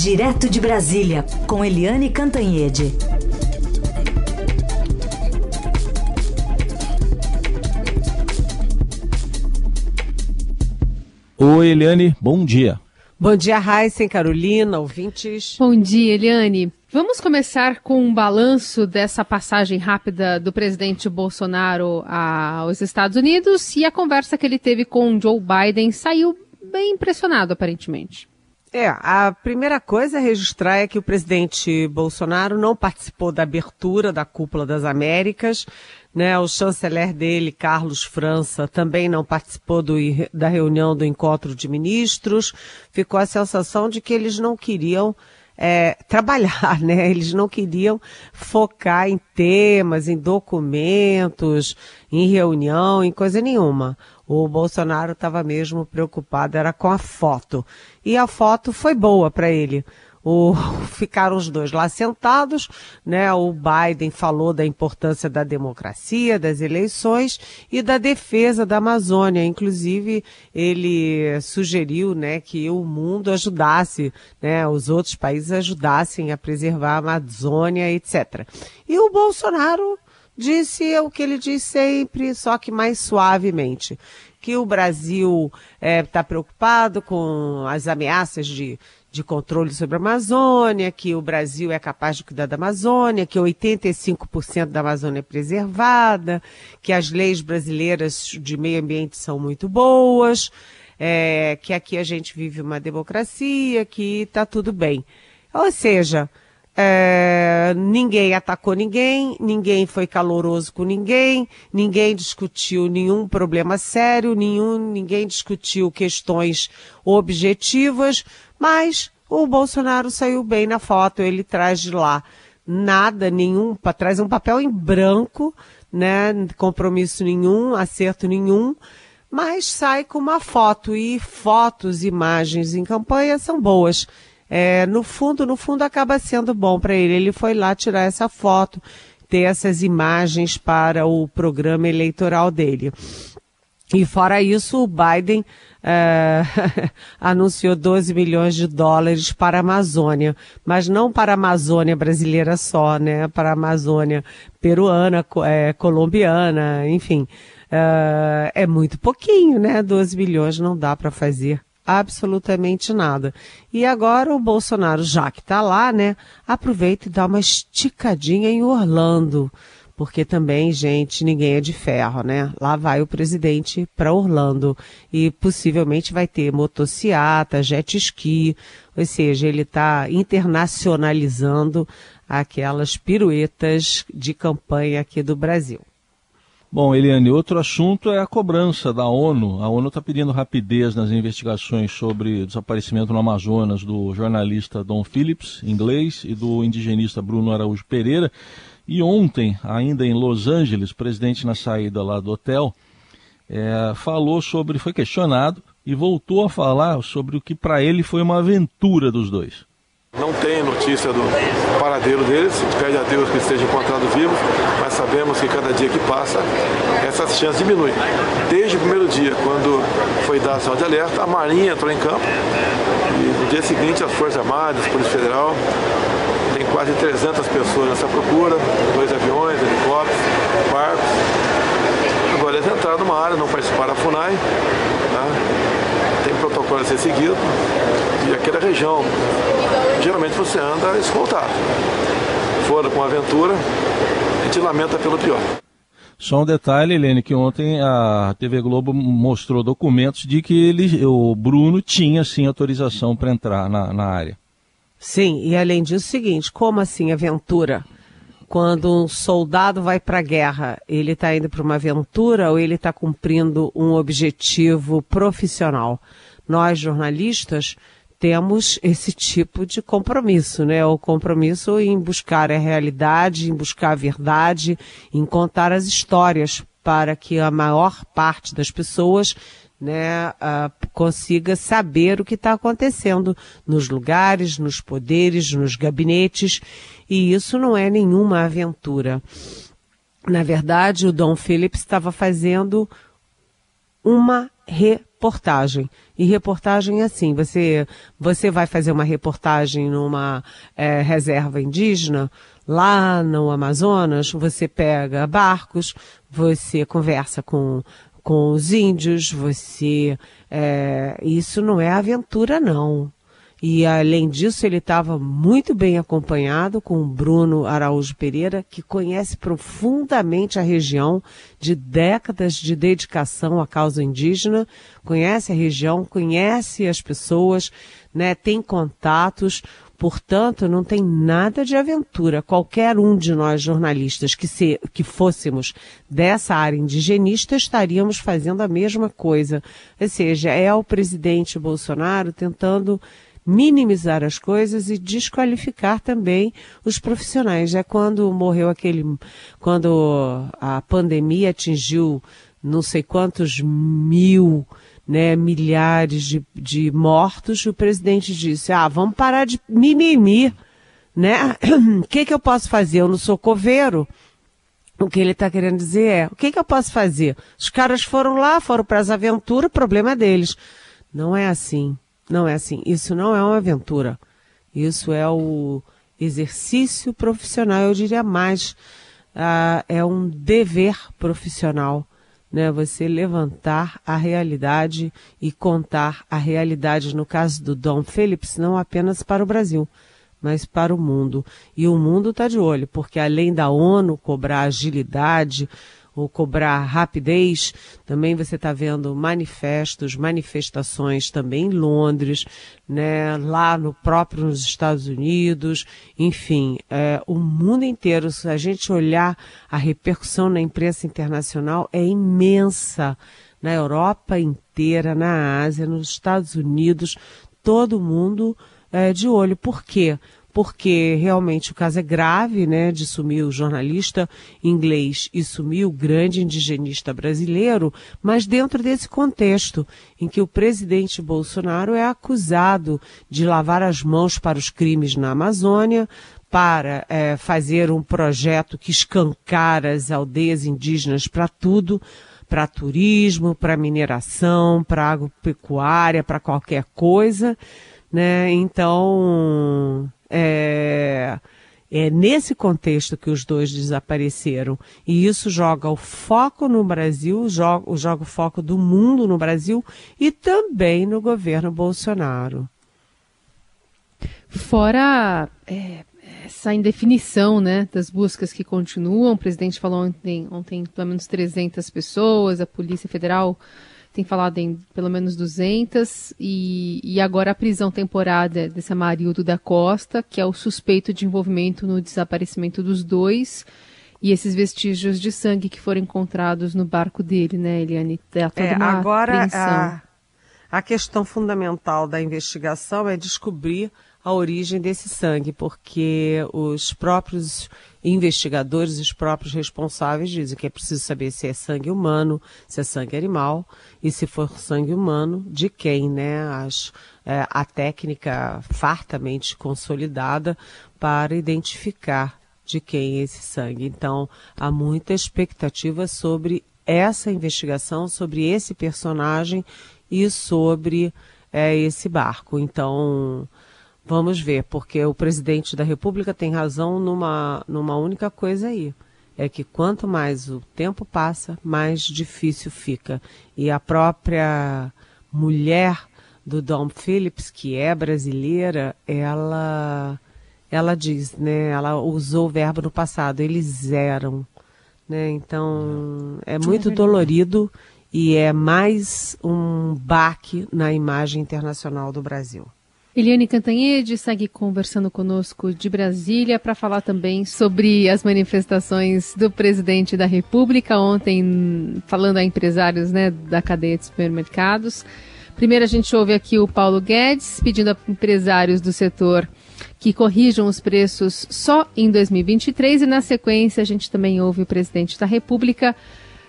Direto de Brasília, com Eliane Cantanhede. Oi, Eliane, bom dia. Bom dia, Raíssa, Carolina, ouvintes. Bom dia, Eliane. Vamos começar com um balanço dessa passagem rápida do presidente Bolsonaro aos Estados Unidos e a conversa que ele teve com Joe Biden saiu bem impressionado, aparentemente. É, a primeira coisa a registrar é que o presidente Bolsonaro não participou da abertura da Cúpula das Américas, né? O chanceler dele, Carlos França, também não participou do, da reunião do encontro de ministros. Ficou a sensação de que eles não queriam é, trabalhar, né? Eles não queriam focar em temas, em documentos, em reunião, em coisa nenhuma. O Bolsonaro estava mesmo preocupado, era com a foto. E a foto foi boa para ele. O, ficaram os dois lá sentados, né? O Biden falou da importância da democracia, das eleições e da defesa da Amazônia. Inclusive, ele sugeriu, né, que o mundo ajudasse, né, os outros países ajudassem a preservar a Amazônia, etc. E o Bolsonaro disse o que ele diz sempre, só que mais suavemente. Que o Brasil está é, preocupado com as ameaças de, de controle sobre a Amazônia, que o Brasil é capaz de cuidar da Amazônia, que 85% da Amazônia é preservada, que as leis brasileiras de meio ambiente são muito boas, é, que aqui a gente vive uma democracia, que está tudo bem. Ou seja, é, ninguém atacou ninguém, ninguém foi caloroso com ninguém, ninguém discutiu nenhum problema sério, nenhum, ninguém discutiu questões objetivas, mas o Bolsonaro saiu bem na foto, ele traz de lá nada, nenhum, traz um papel em branco, né, compromisso nenhum, acerto nenhum, mas sai com uma foto e fotos, imagens em campanha são boas é, no fundo, no fundo acaba sendo bom para ele. Ele foi lá tirar essa foto, ter essas imagens para o programa eleitoral dele. E fora isso, o Biden é, anunciou 12 milhões de dólares para a Amazônia, mas não para a Amazônia brasileira só, né? Para a Amazônia peruana, é, colombiana, enfim. É, é muito pouquinho, né? 12 milhões não dá para fazer absolutamente nada. E agora o Bolsonaro, já que está lá, né, aproveita e dá uma esticadinha em Orlando. Porque também, gente, ninguém é de ferro, né? Lá vai o presidente para Orlando e possivelmente vai ter motociata, jet ski, ou seja, ele está internacionalizando aquelas piruetas de campanha aqui do Brasil. Bom, Eliane, outro assunto é a cobrança da ONU. A ONU está pedindo rapidez nas investigações sobre o desaparecimento no Amazonas do jornalista Don Phillips, inglês, e do indigenista Bruno Araújo Pereira. E ontem, ainda em Los Angeles, o presidente na saída lá do hotel, é, falou sobre, foi questionado e voltou a falar sobre o que para ele foi uma aventura dos dois. Não tem notícia do paradeiro deles, pede a Deus que esteja encontrado vivo, mas sabemos que cada dia que passa, essas chances diminuem. Desde o primeiro dia, quando foi dado sinal de alerta, a Marinha entrou em campo e no dia seguinte as Forças Armadas, a Polícia Federal, tem quase 300 pessoas nessa procura, dois aviões, helicópteros, barcos. Agora eles entraram numa área, não participaram da FUNAI, tá? tem protocolo a ser seguido e aquela região geralmente você anda escoltado. Fora com aventura, a gente lamenta pelo pior. Só um detalhe, Helene, que ontem a TV Globo mostrou documentos de que ele, o Bruno tinha sim autorização para entrar na, na área. Sim, e além disso, o seguinte: como assim aventura? Quando um soldado vai para a guerra, ele está indo para uma aventura ou ele está cumprindo um objetivo profissional? Nós, jornalistas, temos esse tipo de compromisso, né? O compromisso em buscar a realidade, em buscar a verdade, em contar as histórias para que a maior parte das pessoas né, uh, consiga saber o que está acontecendo nos lugares, nos poderes, nos gabinetes, e isso não é nenhuma aventura. Na verdade, o Dom Phillips estava fazendo uma reportagem reportagem. E reportagem é assim, você, você vai fazer uma reportagem numa é, reserva indígena, lá no Amazonas, você pega barcos, você conversa com, com os índios, você. É, isso não é aventura, não. E além disso, ele estava muito bem acompanhado com o Bruno Araújo Pereira, que conhece profundamente a região de décadas de dedicação à causa indígena, conhece a região, conhece as pessoas, né, tem contatos, portanto, não tem nada de aventura. Qualquer um de nós jornalistas que, se, que fôssemos dessa área indigenista estaríamos fazendo a mesma coisa. Ou seja, é o presidente Bolsonaro tentando minimizar as coisas e desqualificar também os profissionais. É quando morreu aquele, quando a pandemia atingiu não sei quantos mil, né, milhares de, de mortos, o presidente disse, ah, vamos parar de mimimi, né? O que que eu posso fazer? Eu não sou coveiro. O que ele está querendo dizer é, o que que eu posso fazer? Os caras foram lá, foram para as aventuras, problema é deles. Não é assim. Não é assim. Isso não é uma aventura. Isso é o exercício profissional, eu diria mais. Uh, é um dever profissional. Né, você levantar a realidade e contar a realidade, no caso do Dom Phillips, não apenas para o Brasil, mas para o mundo. E o mundo está de olho, porque além da ONU cobrar agilidade, ou cobrar rapidez, também você está vendo manifestos, manifestações também em Londres, né, lá no próprio nos Estados Unidos, enfim, é, o mundo inteiro, se a gente olhar a repercussão na imprensa internacional, é imensa. Na Europa inteira, na Ásia, nos Estados Unidos, todo mundo é, de olho. Por quê? Porque realmente o caso é grave, né, de sumir o jornalista inglês e sumir o grande indigenista brasileiro, mas dentro desse contexto em que o presidente Bolsonaro é acusado de lavar as mãos para os crimes na Amazônia, para é, fazer um projeto que escancara as aldeias indígenas para tudo, para turismo, para mineração, para agropecuária, para qualquer coisa, né? Então, é, é nesse contexto que os dois desapareceram. E isso joga o foco no Brasil, joga, joga o foco do mundo no Brasil e também no governo Bolsonaro. Fora é, essa indefinição né, das buscas que continuam, o presidente falou ontem, ontem pelo menos 300 pessoas, a Polícia Federal tem falado em pelo menos 200, e, e agora a prisão temporária desse Amarildo da Costa, que é o suspeito de envolvimento no desaparecimento dos dois, e esses vestígios de sangue que foram encontrados no barco dele, né, Eliane? É, é agora a, a questão fundamental da investigação é descobrir a origem desse sangue, porque os próprios investigadores, os próprios responsáveis dizem que é preciso saber se é sangue humano, se é sangue animal e se for sangue humano, de quem, né? As, é, a técnica fartamente consolidada para identificar de quem é esse sangue. Então, há muita expectativa sobre essa investigação, sobre esse personagem e sobre é, esse barco. Então, Vamos ver, porque o presidente da República tem razão numa, numa única coisa aí. É que quanto mais o tempo passa, mais difícil fica. E a própria mulher do Dom Phillips, que é brasileira, ela ela diz, né? Ela usou o verbo no passado, eles eram. Né? Então é muito dolorido e é mais um baque na imagem internacional do Brasil. Eliane Cantanhede segue conversando conosco de Brasília para falar também sobre as manifestações do presidente da República ontem, falando a empresários né, da cadeia de supermercados. Primeiro a gente ouve aqui o Paulo Guedes pedindo a empresários do setor que corrijam os preços só em 2023 e na sequência a gente também ouve o presidente da República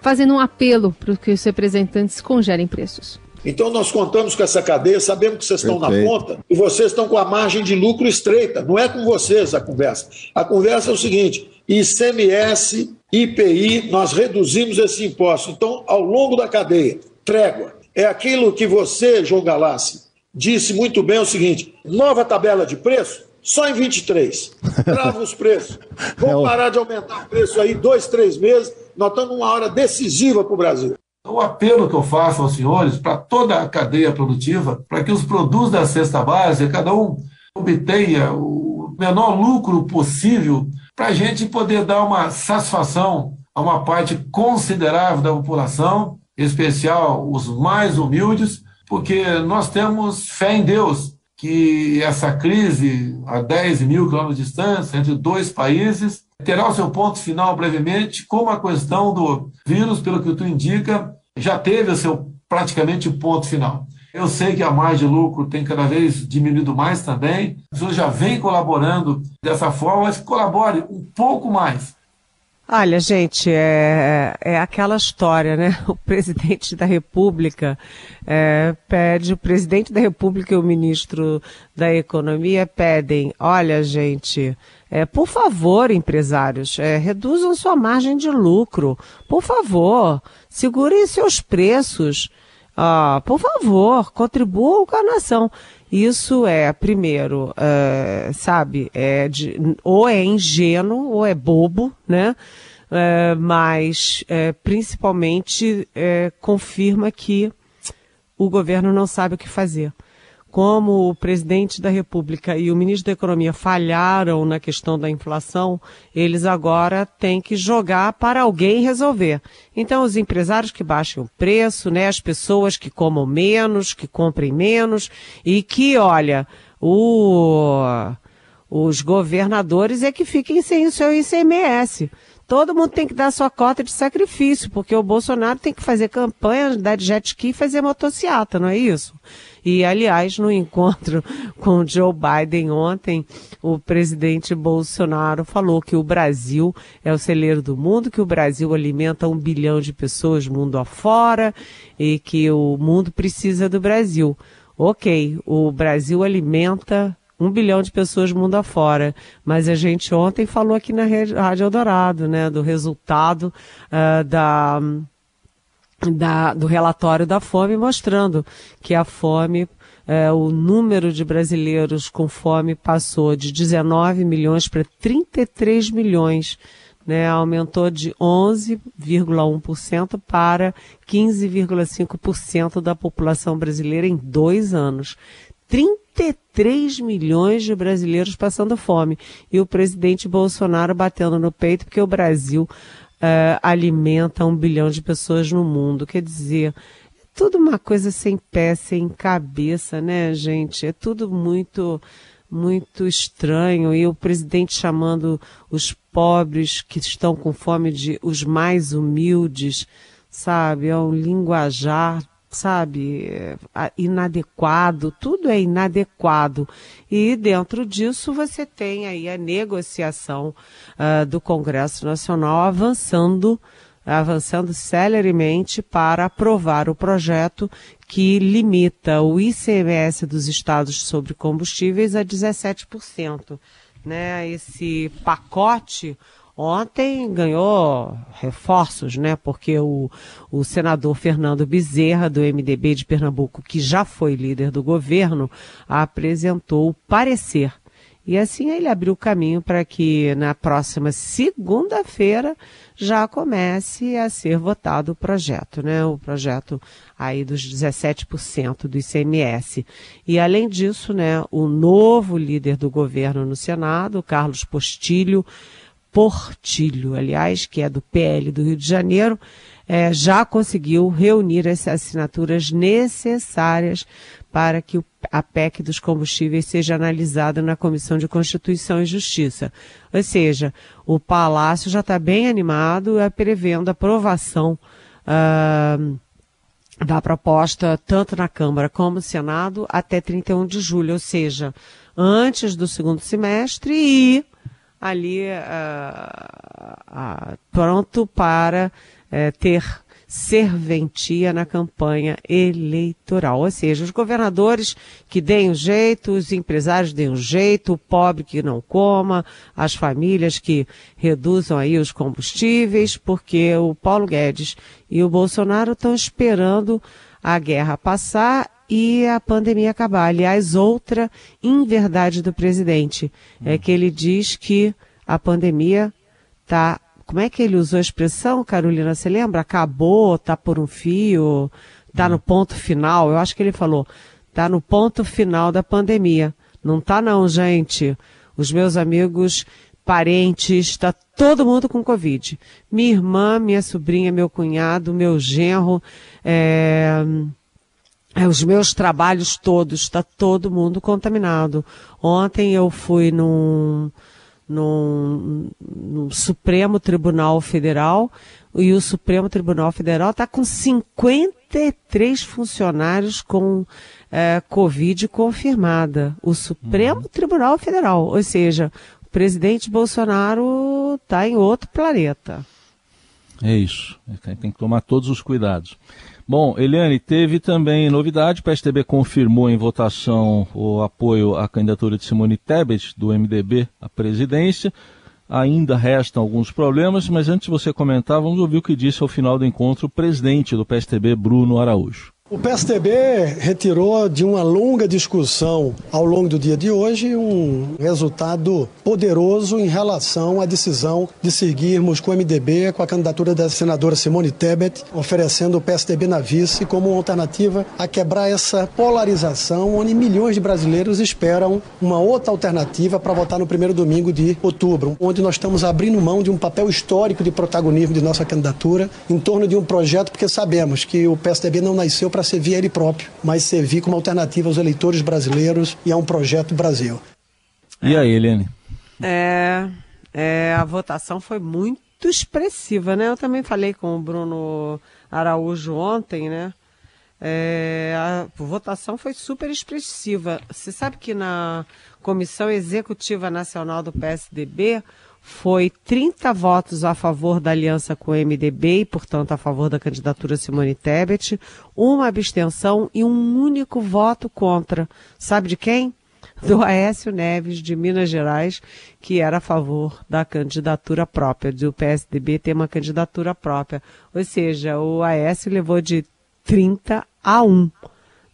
fazendo um apelo para que os representantes congelem preços. Então nós contamos com essa cadeia, sabemos que vocês estão Perfeito. na ponta e vocês estão com a margem de lucro estreita. Não é com vocês a conversa. A conversa é o seguinte: ICMS, IPI, nós reduzimos esse imposto. Então, ao longo da cadeia, trégua. é aquilo que você, João Galassi, disse muito bem: é o seguinte, nova tabela de preço, só em 23. Trava os preços. Vamos parar de aumentar o preço aí dois, três meses. Nós estamos numa hora decisiva para o Brasil. O apelo que eu faço aos senhores, para toda a cadeia produtiva, para que os produtos da cesta básica, cada um obtenha o menor lucro possível, para a gente poder dar uma satisfação a uma parte considerável da população, em especial os mais humildes, porque nós temos fé em Deus que essa crise a 10 mil quilômetros de distância entre dois países terá o seu ponto final brevemente, como a questão do vírus, pelo que tu indica, já teve o seu praticamente ponto final. Eu sei que a margem de lucro tem cada vez diminuído mais também. As pessoas já vêm colaborando dessa forma, mas colabore um pouco mais. Olha, gente, é, é aquela história, né? O presidente da República é, pede, o presidente da República e o ministro da Economia pedem, olha, gente, é, por favor, empresários, é, reduzam sua margem de lucro. Por favor, segurem seus preços. Ah, por favor, contribuam com a nação. Isso é, primeiro, é, sabe, é de, ou é ingênuo ou é bobo, né? É, mas é, principalmente confirma que o governo não sabe o que fazer como o presidente da República e o ministro da Economia falharam na questão da inflação, eles agora têm que jogar para alguém resolver. Então, os empresários que baixem o preço, né, as pessoas que comam menos, que comprem menos e que, olha, o, os governadores é que fiquem sem o seu ICMS. Todo mundo tem que dar sua cota de sacrifício, porque o Bolsonaro tem que fazer campanha, dar jet ski e fazer motociata, não é isso? E, aliás, no encontro com Joe Biden ontem, o presidente Bolsonaro falou que o Brasil é o celeiro do mundo, que o Brasil alimenta um bilhão de pessoas mundo afora e que o mundo precisa do Brasil. Ok, o Brasil alimenta um bilhão de pessoas mundo afora. Mas a gente ontem falou aqui na Rádio Eldorado, né, do resultado uh, da, da, do relatório da fome, mostrando que a fome, uh, o número de brasileiros com fome passou de 19 milhões para 33 milhões. Né, aumentou de 11,1% para 15,5% da população brasileira em dois anos. 33 milhões de brasileiros passando fome. E o presidente Bolsonaro batendo no peito porque o Brasil uh, alimenta um bilhão de pessoas no mundo. Quer dizer, é tudo uma coisa sem pé, sem cabeça, né, gente? É tudo muito muito estranho e o presidente chamando os pobres que estão com fome de os mais humildes, sabe? É um linguajar sabe, inadequado, tudo é inadequado. E dentro disso você tem aí a negociação uh, do Congresso Nacional avançando, avançando celeremente para aprovar o projeto que limita o ICMS dos estados sobre combustíveis a 17%. Né? Esse pacote ontem ganhou reforços, né? Porque o, o senador Fernando Bezerra, do MDB de Pernambuco, que já foi líder do governo, apresentou o parecer. E assim ele abriu o caminho para que na próxima segunda-feira já comece a ser votado o projeto, né? O projeto aí dos 17% do ICMS. E além disso, né, o novo líder do governo no Senado, Carlos Postilho, Portilho, aliás, que é do PL do Rio de Janeiro, é, já conseguiu reunir as assinaturas necessárias para que a PEC dos combustíveis seja analisada na Comissão de Constituição e Justiça. Ou seja, o Palácio já está bem animado, é, prevendo aprovação uh, da proposta tanto na Câmara como no Senado até 31 de julho, ou seja, antes do segundo semestre e ali uh, uh, pronto para uh, ter serventia na campanha eleitoral. Ou seja, os governadores que deem o jeito, os empresários deem o jeito, o pobre que não coma, as famílias que reduzam aí os combustíveis, porque o Paulo Guedes e o Bolsonaro estão esperando a guerra passar e a pandemia acabar. Aliás, outra inverdade do presidente é que ele diz que a pandemia está. Como é que ele usou a expressão, Carolina? Você lembra? Acabou, tá por um fio, tá no ponto final. Eu acho que ele falou, tá no ponto final da pandemia. Não tá não, gente. Os meus amigos, parentes, está todo mundo com Covid. Minha irmã, minha sobrinha, meu cunhado, meu genro, é, é, os meus trabalhos todos, está todo mundo contaminado. Ontem eu fui num, num, num Supremo Tribunal Federal e o Supremo Tribunal Federal está com 53 funcionários com é, Covid confirmada. O Supremo uhum. Tribunal Federal, ou seja, o presidente Bolsonaro está em outro planeta. É isso. Tem que tomar todos os cuidados. Bom, Eliane, teve também novidade. O PSDB confirmou em votação o apoio à candidatura de Simone Tebet, do MDB, à presidência. Ainda restam alguns problemas, mas antes de você comentar, vamos ouvir o que disse ao final do encontro o presidente do PSDB, Bruno Araújo. O PSDB retirou de uma longa discussão ao longo do dia de hoje um resultado poderoso em relação à decisão de seguirmos com o MDB, com a candidatura da senadora Simone Tebet, oferecendo o PSDB na vice como uma alternativa a quebrar essa polarização onde milhões de brasileiros esperam uma outra alternativa para votar no primeiro domingo de outubro, onde nós estamos abrindo mão de um papel histórico de protagonismo de nossa candidatura em torno de um projeto, porque sabemos que o PSDB não nasceu para servir a ele próprio, mas servir como alternativa aos eleitores brasileiros e a um projeto Brasil. E aí, Helene? É, é, a votação foi muito expressiva, né? Eu também falei com o Bruno Araújo ontem, né? É, a votação foi super expressiva. Você sabe que na Comissão Executiva Nacional do PSDB, foi 30 votos a favor da aliança com o MDB e, portanto, a favor da candidatura Simone Tebet, uma abstenção e um único voto contra. Sabe de quem? Do Aécio Neves, de Minas Gerais, que era a favor da candidatura própria, do PSDB ter uma candidatura própria. Ou seja, o Aécio levou de 30 a 1.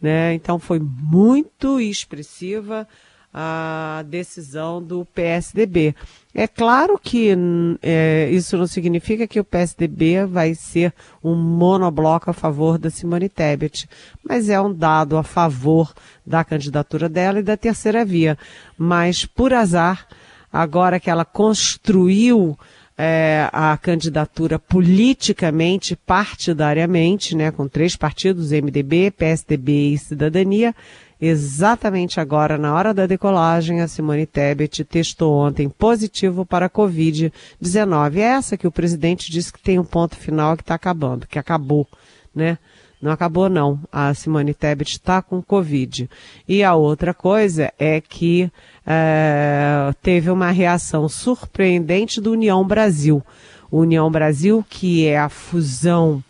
Né? Então foi muito expressiva a decisão do PSDB. É claro que é, isso não significa que o PSDB vai ser um monobloco a favor da Simone Tebet, mas é um dado a favor da candidatura dela e da terceira via. Mas, por azar, agora que ela construiu é, a candidatura politicamente, partidariamente, né, com três partidos, MDB, PSDB e Cidadania, Exatamente agora, na hora da decolagem, a Simone Tebet testou ontem positivo para a Covid-19. É essa que o presidente disse que tem um ponto final que está acabando, que acabou, né? Não acabou não. A Simone Tebet está com Covid. E a outra coisa é que é, teve uma reação surpreendente do União Brasil. União Brasil, que é a fusão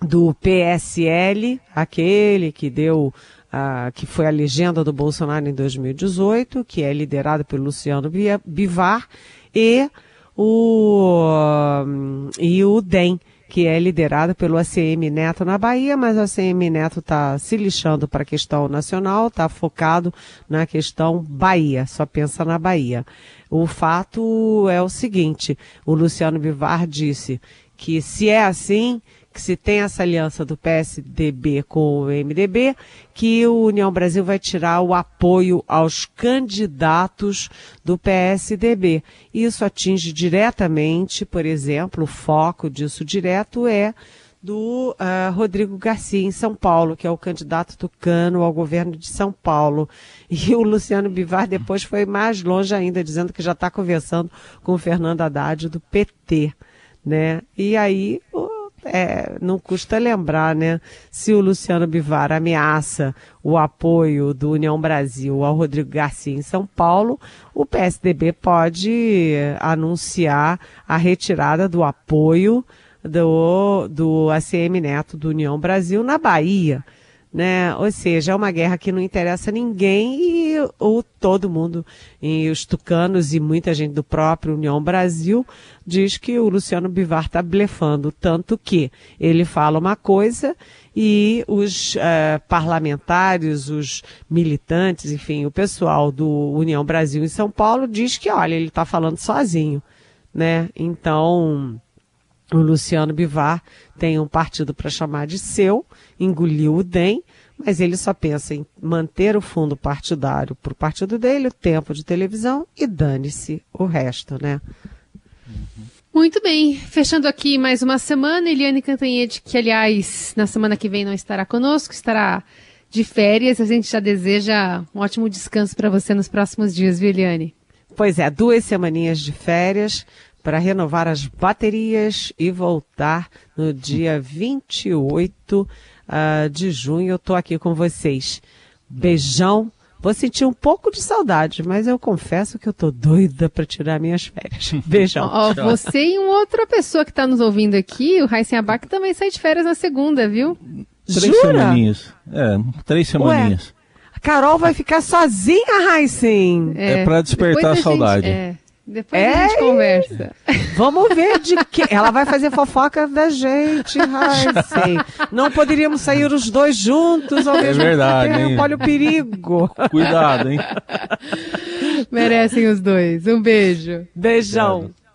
do PSL, aquele que deu que foi a legenda do Bolsonaro em 2018, que é liderada pelo Luciano Bivar, e o, e o DEM, que é liderada pelo ACM Neto na Bahia, mas o ACM Neto está se lixando para a questão nacional, está focado na questão Bahia, só pensa na Bahia. O fato é o seguinte, o Luciano Bivar disse que se é assim, que se tem essa aliança do PSDB com o MDB, que o União Brasil vai tirar o apoio aos candidatos do PSDB. Isso atinge diretamente, por exemplo, o foco disso direto é do uh, Rodrigo Garcia em São Paulo, que é o candidato tucano ao governo de São Paulo. E o Luciano Bivar depois foi mais longe ainda, dizendo que já está conversando com o Fernando Haddad do PT. Né? E aí é, não custa lembrar, né? Se o Luciano Bivar ameaça o apoio do União Brasil ao Rodrigo Garcia em São Paulo, o PSDB pode anunciar a retirada do apoio do, do ACM Neto do União Brasil na Bahia. Né? Ou seja, é uma guerra que não interessa a ninguém e o todo mundo, e os tucanos e muita gente do próprio União Brasil diz que o Luciano Bivar está blefando, tanto que ele fala uma coisa e os uh, parlamentares, os militantes, enfim, o pessoal do União Brasil em São Paulo diz que, olha, ele está falando sozinho, né? Então, o Luciano Bivar tem um partido para chamar de seu, engoliu o DEM, mas ele só pensa em manter o fundo partidário para o partido dele, o tempo de televisão e dane-se o resto, né? Muito bem, fechando aqui mais uma semana, Eliane Cantanhede, que aliás, na semana que vem não estará conosco, estará de férias, a gente já deseja um ótimo descanso para você nos próximos dias, viu, Eliane? Pois é, duas semaninhas de férias, para renovar as baterias e voltar no dia 28 uh, ah, de junho. Eu estou aqui com vocês. Beijão. Vou sentir um pouco de saudade, mas eu confesso que eu tô doida para tirar minhas férias. Beijão. oh, você e uma outra pessoa que está nos ouvindo aqui, o Raíssen Abac, também sai de férias na segunda, viu? Três Jura? semaninhas. É, três semaninhas. Ué, a Carol vai ficar sozinha, Raíssen. É, é para despertar a saudade. Gente, é. Depois é, a gente conversa. Vamos ver de que. Ela vai fazer fofoca da gente, Heisen. Não poderíamos sair os dois juntos ao é mesmo verdade, tempo. Hein? Olha o perigo. Cuidado, hein? Merecem os dois. Um beijo. Beijão. Obrigado.